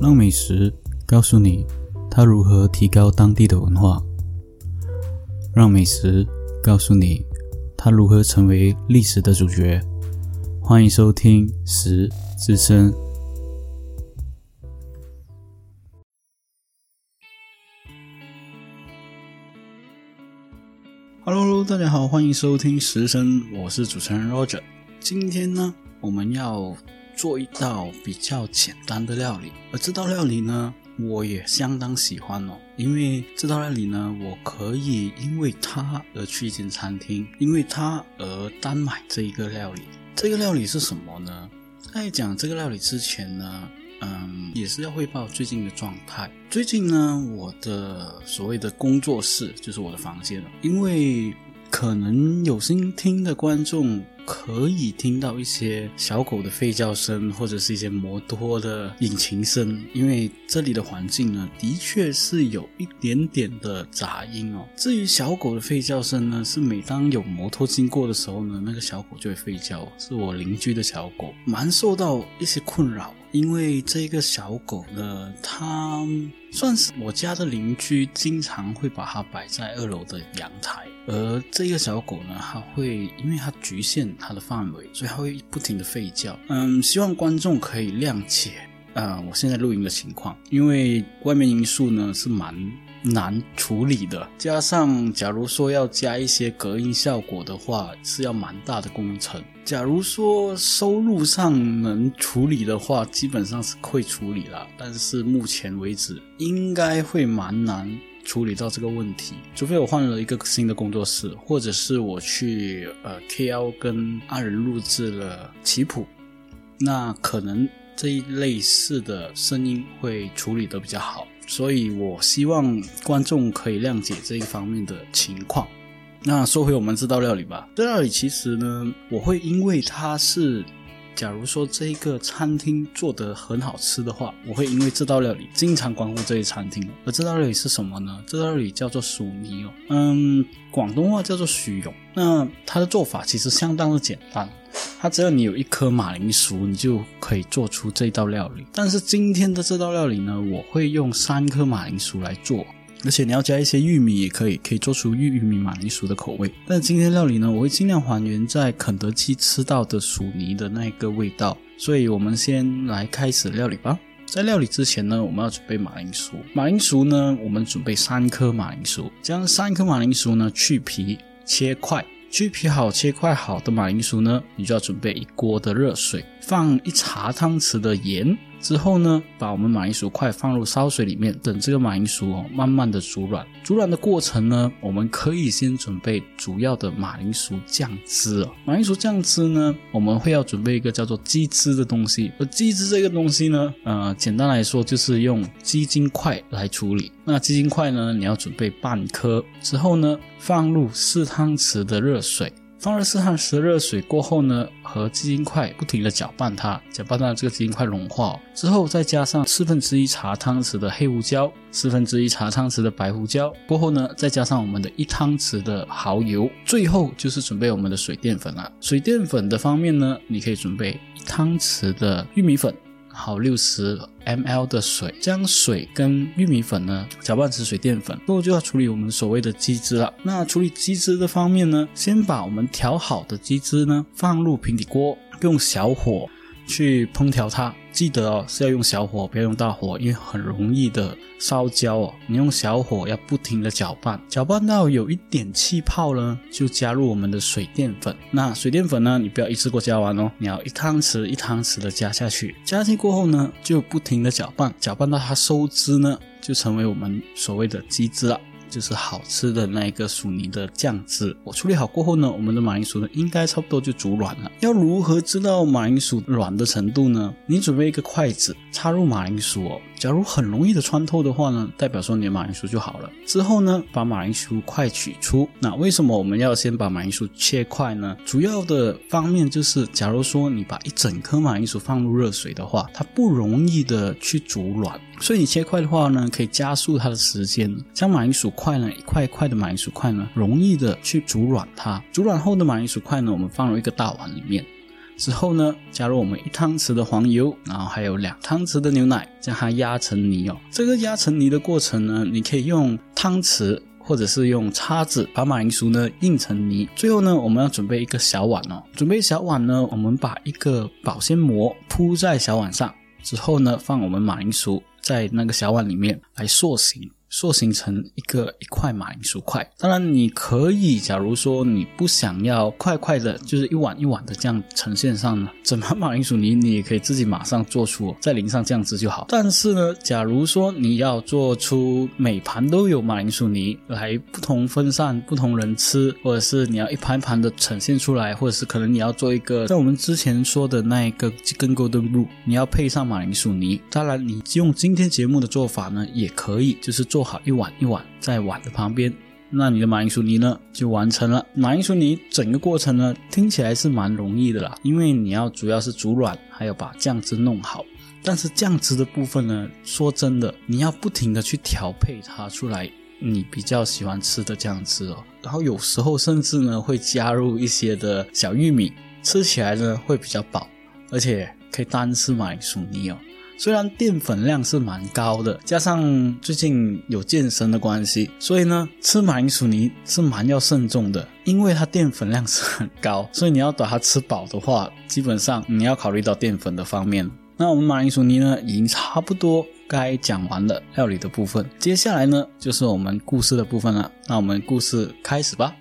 让美食告诉你它如何提高当地的文化，让美食告诉你它如何成为历史的主角。欢迎收听《食之声》。Hello，大家好，欢迎收听《食声》，我是主持人 Roger。今天呢，我们要做一道比较简单的料理，而这道料理呢，我也相当喜欢哦。因为这道料理呢，我可以因为它而去一间餐厅，因为它而单买这一个料理。这个料理是什么呢？在讲这个料理之前呢，嗯，也是要汇报最近的状态。最近呢，我的所谓的工作室就是我的房间了，因为可能有心听的观众。可以听到一些小狗的吠叫声，或者是一些摩托的引擎声，因为这里的环境呢，的确是有一点点的杂音哦。至于小狗的吠叫声呢，是每当有摩托经过的时候呢，那个小狗就会吠叫，是我邻居的小狗，蛮受到一些困扰。因为这个小狗呢，它算是我家的邻居，经常会把它摆在二楼的阳台。而这个小狗呢，它会因为它局限它的范围，所以它会不停的吠叫。嗯，希望观众可以谅解啊，我现在录音的情况，因为外面因素呢是蛮。难处理的，加上假如说要加一些隔音效果的话，是要蛮大的工程。假如说收入上能处理的话，基本上是会处理了，但是目前为止应该会蛮难处理到这个问题，除非我换了一个新的工作室，或者是我去呃 KL 跟阿仁录制了棋谱，那可能这一类似的声音会处理的比较好。所以，我希望观众可以谅解这一方面的情况。那说回我们这道料理吧。这料理其实呢，我会因为它是，假如说这一个餐厅做得很好吃的话，我会因为这道料理经常光顾这一餐厅。而这道料理是什么呢？这道料理叫做薯泥哦，嗯，广东话叫做薯蓉。那它的做法其实相当的简单。它只要你有一颗马铃薯，你就可以做出这道料理。但是今天的这道料理呢，我会用三颗马铃薯来做，而且你要加一些玉米也可以，可以做出玉米马铃薯的口味。但今天料理呢，我会尽量还原在肯德基吃到的薯泥的那个味道。所以我们先来开始料理吧。在料理之前呢，我们要准备马铃薯。马铃薯呢，我们准备三颗马铃薯，将三颗马铃薯呢去皮切块。去皮好、切块好的马铃薯呢，你就要准备一锅的热水，放一茶汤匙的盐。之后呢，把我们马铃薯块放入烧水里面，等这个马铃薯哦慢慢的煮软。煮软的过程呢，我们可以先准备主要的马铃薯酱汁哦。马铃薯酱汁呢，我们会要准备一个叫做鸡汁的东西。而鸡汁这个东西呢，呃，简单来说就是用鸡精块来处理。那鸡精块呢，你要准备半颗。之后呢，放入四汤匙的热水。放入四汤匙热水过后呢，和鸡精块不停的搅拌它，搅拌到这个鸡精块融化之后，再加上四分之一茶汤匙的黑胡椒，四分之一茶汤匙的白胡椒，过后呢，再加上我们的一汤匙的蚝油，最后就是准备我们的水淀粉了。水淀粉的方面呢，你可以准备一汤匙的玉米粉。好六十 mL 的水，将水跟玉米粉呢搅拌成水淀粉，过后就要处理我们所谓的鸡汁了。那处理鸡汁的方面呢，先把我们调好的鸡汁呢放入平底锅，用小火。去烹调它，记得哦是要用小火，不要用大火，因为很容易的烧焦哦。你用小火要不停的搅拌，搅拌到有一点气泡呢，就加入我们的水淀粉。那水淀粉呢，你不要一次过加完哦，你要一汤匙一汤匙的加下去。加进去过后呢，就不停的搅拌，搅拌到它收汁呢，就成为我们所谓的鸡汁了。就是好吃的那一个薯泥的酱汁，我处理好过后呢，我们的马铃薯呢应该差不多就煮软了。要如何知道马铃薯软的程度呢？你准备一个筷子插入马铃薯，假如很容易的穿透的话呢，代表说你的马铃薯就好了。之后呢，把马铃薯块取出。那为什么我们要先把马铃薯切块呢？主要的方面就是，假如说你把一整颗马铃薯放入热水的话，它不容易的去煮软。所以你切块的话呢，可以加速它的时间，将马铃薯块呢一块一块的马铃薯块呢，容易的去煮软它。煮软后的马铃薯块呢，我们放入一个大碗里面。之后呢，加入我们一汤匙的黄油，然后还有两汤匙的牛奶，将它压成泥哦。这个压成泥的过程呢，你可以用汤匙或者是用叉子把马铃薯呢印成泥。最后呢，我们要准备一个小碗哦。准备小碗呢，我们把一个保鲜膜铺在小碗上，之后呢，放我们马铃薯在那个小碗里面来塑形。塑形成一个一块马铃薯块。当然，你可以，假如说你不想要块块的，就是一碗一碗的这样呈现上呢，整盘马铃薯泥你也可以自己马上做出，再淋上酱汁就好。但是呢，假如说你要做出每盘都有马铃薯泥来不同分散不同人吃，或者是你要一盘一盘的呈现出来，或者是可能你要做一个像我们之前说的那一个根沟炖肉，你要配上马铃薯泥。当然，你用今天节目的做法呢，也可以，就是做。做好一碗一碗在碗的旁边，那你的马铃薯泥呢就完成了。马铃薯泥整个过程呢听起来是蛮容易的啦，因为你要主要是煮软，还有把酱汁弄好。但是酱汁的部分呢，说真的，你要不停的去调配它出来，你比较喜欢吃的酱汁哦。然后有时候甚至呢会加入一些的小玉米，吃起来呢会比较饱，而且可以单吃马铃薯泥哦。虽然淀粉量是蛮高的，加上最近有健身的关系，所以呢，吃马铃薯泥是蛮要慎重的，因为它淀粉量是很高，所以你要把它吃饱的话，基本上你要考虑到淀粉的方面。那我们马铃薯泥呢，已经差不多该讲完了料理的部分，接下来呢，就是我们故事的部分了。那我们故事开始吧。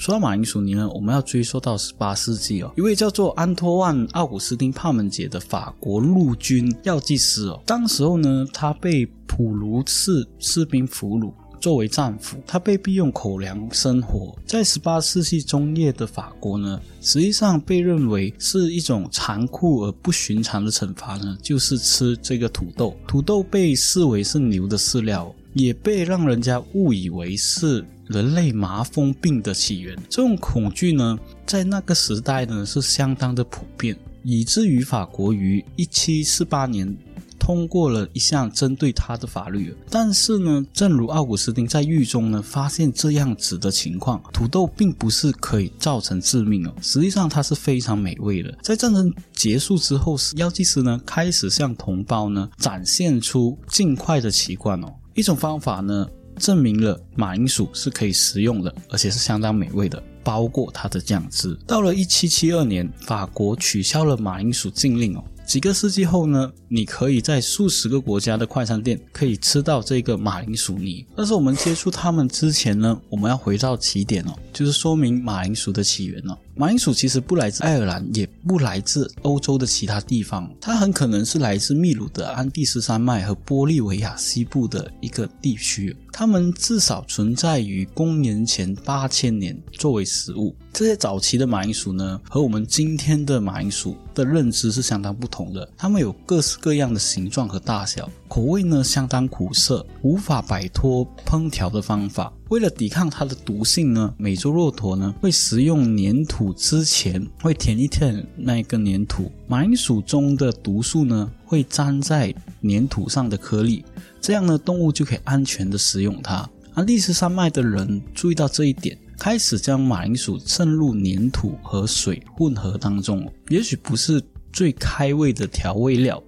说到马铃薯泥呢，我们要追溯到十八世纪哦，一位叫做安托万·奥古斯丁·帕门杰的法国陆军药剂师哦，当时候呢，他被普鲁士士兵俘虏，作为战俘，他被逼用口粮生活。在十八世纪中叶的法国呢，实际上被认为是一种残酷而不寻常的惩罚呢，就是吃这个土豆。土豆被视为是牛的饲料，也被让人家误以为是。人类麻风病的起源，这种恐惧呢，在那个时代呢是相当的普遍，以至于法国于一七四八年通过了一项针对他的法律。但是呢，正如奥古斯丁在狱中呢发现这样子的情况，土豆并不是可以造成致命哦，实际上它是非常美味的。在战争结束之后，药剂师呢开始向同胞呢展现出尽快的奇观哦，一种方法呢。证明了马铃薯是可以食用的，而且是相当美味的，包括它的酱汁。到了一七七二年，法国取消了马铃薯禁令哦。几个世纪后呢，你可以在数十个国家的快餐店可以吃到这个马铃薯泥。但是我们接触它们之前呢，我们要回到起点哦，就是说明马铃薯的起源哦。马铃薯其实不来自爱尔兰，也不来自欧洲的其他地方，它很可能是来自秘鲁的安第斯山脉和玻利维亚西部的一个地区。它们至少存在于公元前八千年作为食物。这些早期的马铃薯呢，和我们今天的马铃薯的认知是相当不同的。它们有各式各样的形状和大小，口味呢相当苦涩，无法摆脱烹调的方法。为了抵抗它的毒性呢，美洲骆驼呢会食用粘土之前会舔一舔那一个粘土。马铃薯中的毒素呢会粘在粘土上的颗粒，这样呢动物就可以安全的食用它。安第斯山脉的人注意到这一点，开始将马铃薯渗入粘土和水混合当中。也许不是最开胃的调味料。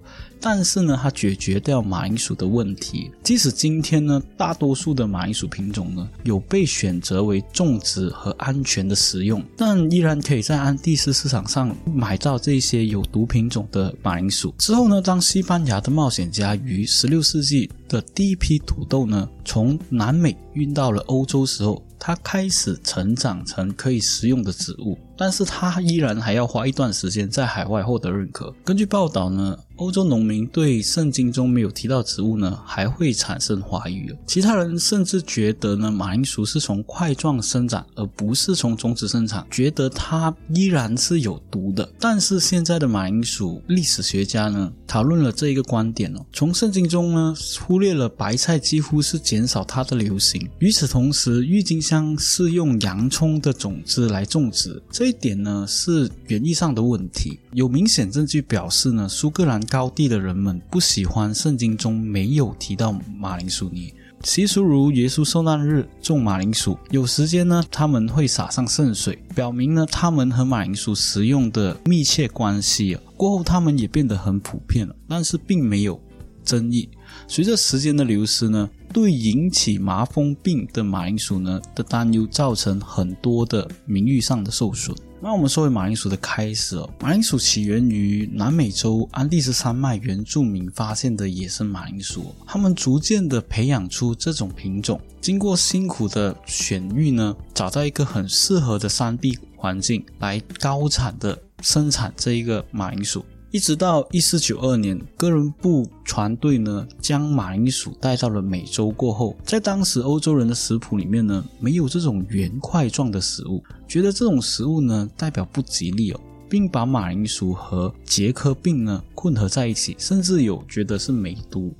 但是呢，它解决掉马铃薯的问题。即使今天呢，大多数的马铃薯品种呢有被选择为种植和安全的食用，但依然可以在安第斯市场上买到这些有毒品种的马铃薯。之后呢，当西班牙的冒险家于16世纪的第一批土豆呢从南美运到了欧洲时候，它开始成长成可以食用的植物。但是他依然还要花一段时间在海外获得认可。根据报道呢。欧洲农民对圣经中没有提到植物呢，还会产生怀疑。其他人甚至觉得呢，马铃薯是从块状生长，而不是从种子生长，觉得它依然是有毒的。但是现在的马铃薯历史学家呢，讨论了这一个观点哦。从圣经中呢，忽略了白菜几乎是减少它的流行。与此同时，郁金香是用洋葱的种子来种植，这一点呢是园艺上的问题。有明显证据表示呢，苏格兰。高地的人们不喜欢圣经中没有提到马铃薯泥。习俗如耶稣受难日种马铃薯，有时间呢他们会撒上圣水，表明呢他们和马铃薯食用的密切关系。过后他们也变得很普遍了，但是并没有争议。随着时间的流失呢，对引起麻风病的马铃薯呢的担忧，造成很多的名誉上的受损。那我们说回马铃薯的开始哦，马铃薯起源于南美洲安第斯山脉原住民发现的野生马铃薯，他们逐渐的培养出这种品种，经过辛苦的选育呢，找到一个很适合的山地环境来高产的生产这一个马铃薯。一直到一四九二年，哥伦布船队呢将马铃薯带到了美洲过后，在当时欧洲人的食谱里面呢，没有这种圆块状的食物，觉得这种食物呢代表不吉利哦，并把马铃薯和结核病呢混合在一起，甚至有觉得是梅毒，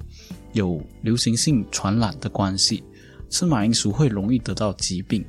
有流行性传染的关系，吃马铃薯会容易得到疾病，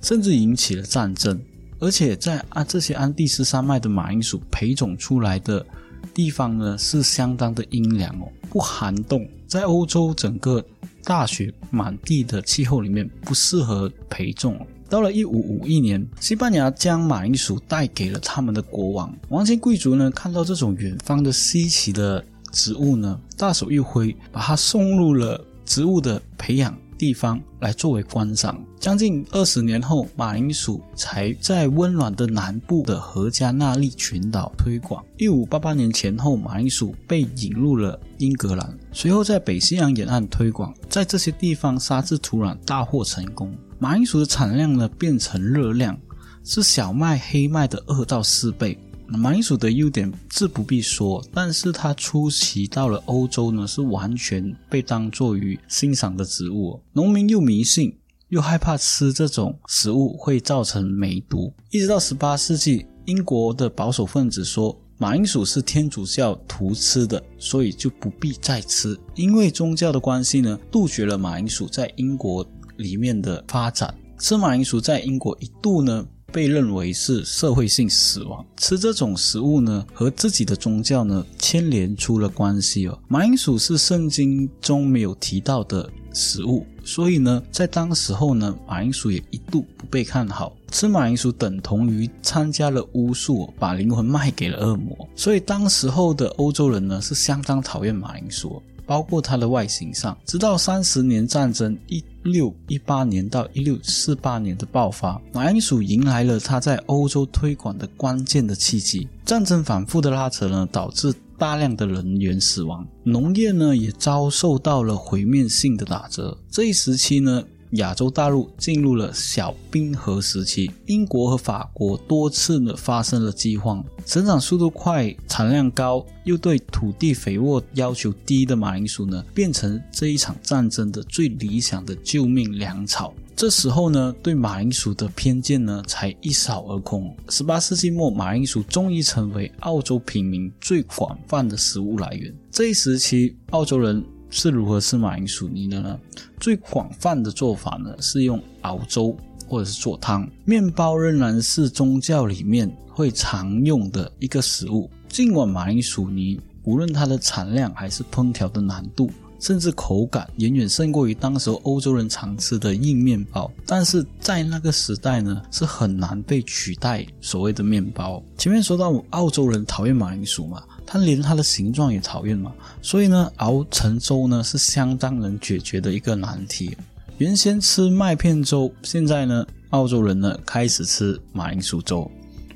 甚至引起了战争。而且在啊这些安第斯山脉的马铃薯培种出来的地方呢，是相当的阴凉哦，不寒冻。在欧洲整个大雪满地的气候里面，不适合培种。到了一五五一年，西班牙将马铃薯带给了他们的国王。王亲贵族呢，看到这种远方的稀奇的植物呢，大手一挥，把它送入了植物的培养。地方来作为观赏。将近二十年后，马铃薯才在温暖的南部的何加纳利群岛推广。一五八八年前后，马铃薯被引入了英格兰，随后在北西洋沿岸推广，在这些地方沙质土壤大获成功。马铃薯的产量呢，变成热量，是小麦、黑麦的二到四倍。马铃薯的优点自不必说，但是它出奇到了欧洲呢，是完全被当作于欣赏的植物。农民又迷信，又害怕吃这种食物会造成梅毒。一直到十八世纪，英国的保守分子说马铃薯是天主教徒吃的，所以就不必再吃。因为宗教的关系呢，杜绝了马铃薯在英国里面的发展。吃马铃薯在英国一度呢。被认为是社会性死亡。吃这种食物呢，和自己的宗教呢牵连出了关系哦。马铃薯是圣经中没有提到的食物，所以呢，在当时候呢，马铃薯也一度不被看好。吃马铃薯等同于参加了巫术，把灵魂卖给了恶魔。所以当时候的欧洲人呢，是相当讨厌马铃薯。包括它的外形上，直到三十年战争一六一八年到一六四八年的爆发，马铃薯迎来了它在欧洲推广的关键的契机。战争反复的拉扯呢，导致大量的人员死亡，农业呢也遭受到了毁灭性的打折。这一时期呢。亚洲大陆进入了小冰河时期，英国和法国多次呢发生了饥荒，生长速度快、产量高又对土地肥沃要求低的马铃薯呢，变成这一场战争的最理想的救命粮草。这时候呢，对马铃薯的偏见呢才一扫而空。十八世纪末，马铃薯终于成为澳洲平民最广泛的食物来源。这一时期，澳洲人。是如何吃马铃薯泥的呢？最广泛的做法呢是用熬粥或者是做汤。面包仍然是宗教里面会常用的一个食物。尽管马铃薯泥无论它的产量还是烹调的难度，甚至口感远远胜过于当时欧洲人常吃的硬面包，但是在那个时代呢是很难被取代所谓的面包。前面说到澳洲人讨厌马铃薯嘛。它连它的形状也讨厌嘛，所以呢，熬成粥呢是相当能解决的一个难题。原先吃麦片粥，现在呢，澳洲人呢开始吃马铃薯粥，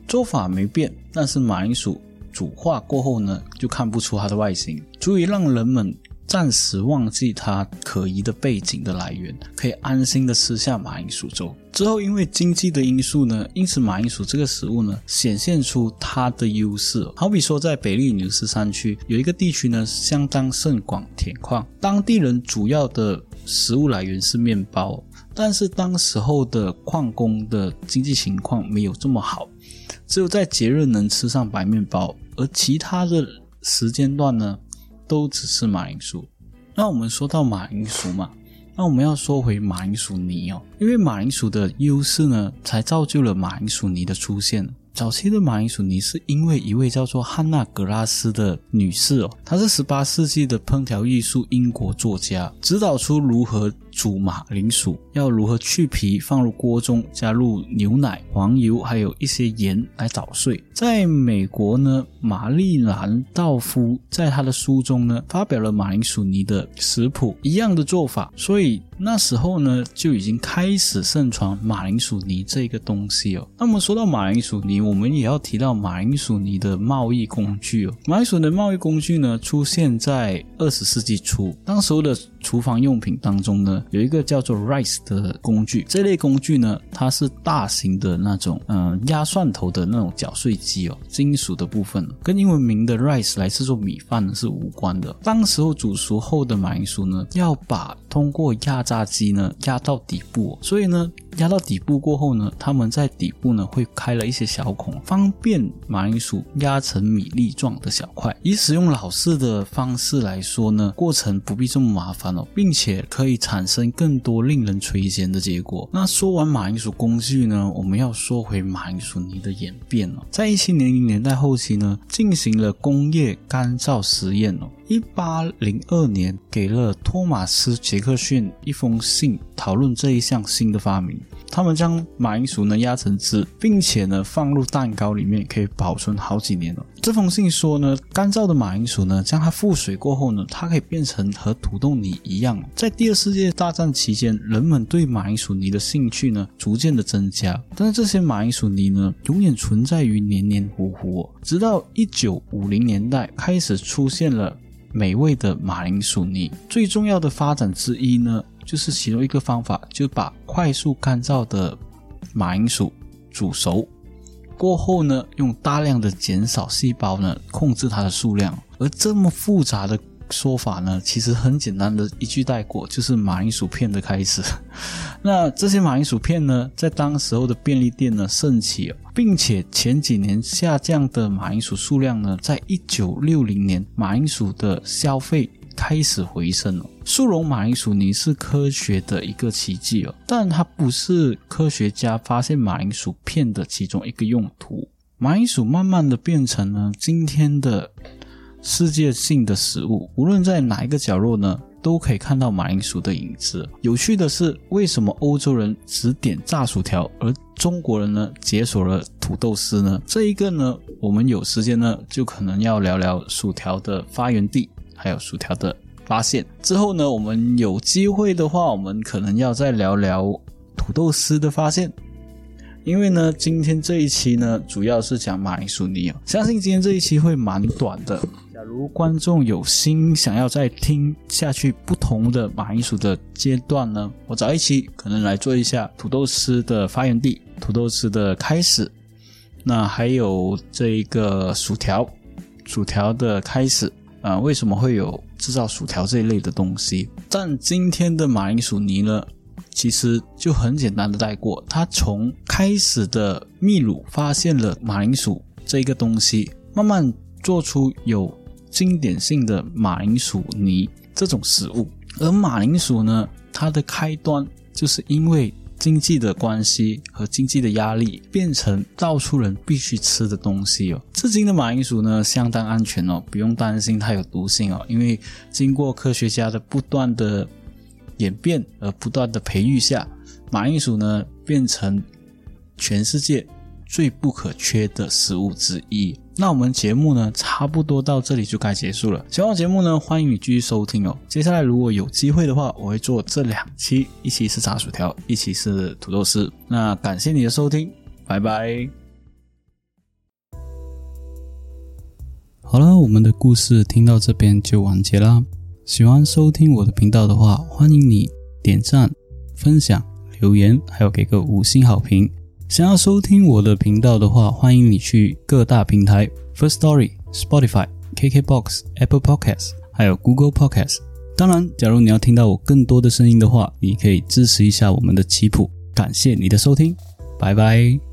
粥法没变，但是马铃薯煮化过后呢，就看不出它的外形，足以让人们。暂时忘记它可疑的背景的来源，可以安心的吃下马铃薯粥。之后因为经济的因素呢，因此马铃薯这个食物呢，显现出它的优势。好比说在北利牛斯山区有一个地区呢，相当盛广铁矿，当地人主要的食物来源是面包，但是当时候的矿工的经济情况没有这么好，只有在节日能吃上白面包，而其他的时间段呢？都只是马铃薯。那我们说到马铃薯嘛，那我们要说回马铃薯泥哦，因为马铃薯的优势呢，才造就了马铃薯泥的出现。早期的马铃薯泥是因为一位叫做汉娜·格拉斯的女士哦，她是十八世纪的烹调艺术英国作家，指导出如何煮马铃薯，要如何去皮，放入锅中，加入牛奶、黄油，还有一些盐来捣碎。在美国呢，玛丽兰·道夫在他的书中呢，发表了马铃薯泥的食谱，一样的做法，所以那时候呢，就已经开始盛传马铃薯泥这个东西哦。那么说到马铃薯泥，我们也要提到马铃薯泥的贸易工具哦。马铃薯的贸易工具呢，出现在二十世纪初，当时候的厨房用品当中呢，有一个叫做 rice 的工具。这类工具呢，它是大型的那种，嗯，压蒜头的那种搅碎机哦。金属的部分跟英文名的 rice 来制作米饭是无关的。当时候煮熟后的马铃薯呢，要把通过压榨机呢压到底部，所以呢。压到底部过后呢，他们在底部呢会开了一些小孔，方便马铃薯压成米粒状的小块。以使用老式的方式来说呢，过程不必这么麻烦哦，并且可以产生更多令人垂涎的结果。那说完马铃薯工具呢，我们要说回马铃薯泥的演变哦。在一七零零年代后期呢，进行了工业干燥实验哦。一八零二年，给了托马斯·杰克逊一封信，讨论这一项新的发明。他们将马铃薯呢压成汁，并且呢放入蛋糕里面，可以保存好几年了。这封信说呢，干燥的马铃薯呢，将它覆水过后呢，它可以变成和土豆泥一样。在第二世界大战期间，人们对马铃薯泥的兴趣呢，逐渐的增加。但是这些马铃薯泥呢，永远存在于黏黏糊糊。直到一九五零年代，开始出现了美味的马铃薯泥。最重要的发展之一呢。就是其中一个方法，就把快速干燥的马铃薯煮熟过后呢，用大量的减少细胞呢，控制它的数量。而这么复杂的说法呢，其实很简单的一句带过，就是马铃薯片的开始。那这些马铃薯片呢，在当时候的便利店呢盛起，并且前几年下降的马铃薯数量呢，在一九六零年，马铃薯的消费。开始回升了。速溶马铃薯泥是科学的一个奇迹哦，但它不是科学家发现马铃薯片的其中一个用途。马铃薯慢慢的变成了今天的世界性的食物，无论在哪一个角落呢，都可以看到马铃薯的影子。有趣的是，为什么欧洲人只点炸薯条，而中国人呢解锁了土豆丝呢？这一个呢，我们有时间呢，就可能要聊聊薯条的发源地。还有薯条的发现之后呢，我们有机会的话，我们可能要再聊聊土豆丝的发现。因为呢，今天这一期呢，主要是讲马铃薯泥哦。相信今天这一期会蛮短的。假如观众有心想要再听下去不同的马铃薯的阶段呢，我找一期可能来做一下土豆丝的发源地、土豆丝的开始，那还有这一个薯条、薯条的开始。啊，为什么会有制造薯条这一类的东西？但今天的马铃薯泥呢，其实就很简单的带过。它从开始的秘鲁发现了马铃薯这个东西，慢慢做出有经典性的马铃薯泥这种食物。而马铃薯呢，它的开端就是因为。经济的关系和经济的压力变成到处人必须吃的东西哦。至今的马铃薯呢，相当安全哦，不用担心它有毒性哦。因为经过科学家的不断的演变而不断的培育下，马铃薯呢变成全世界最不可缺的食物之一。那我们节目呢，差不多到这里就该结束了。喜欢节目呢，欢迎你继续收听哦。接下来如果有机会的话，我会做这两期，一期是炸薯条，一期是土豆丝。那感谢你的收听，拜拜。好了，我们的故事听到这边就完结啦。喜欢收听我的频道的话，欢迎你点赞、分享、留言，还有给个五星好评。想要收听我的频道的话，欢迎你去各大平台：First Story、Spotify、KKBox、Apple Podcasts，还有 Google Podcasts。当然，假如你要听到我更多的声音的话，你可以支持一下我们的棋谱。感谢你的收听，拜拜。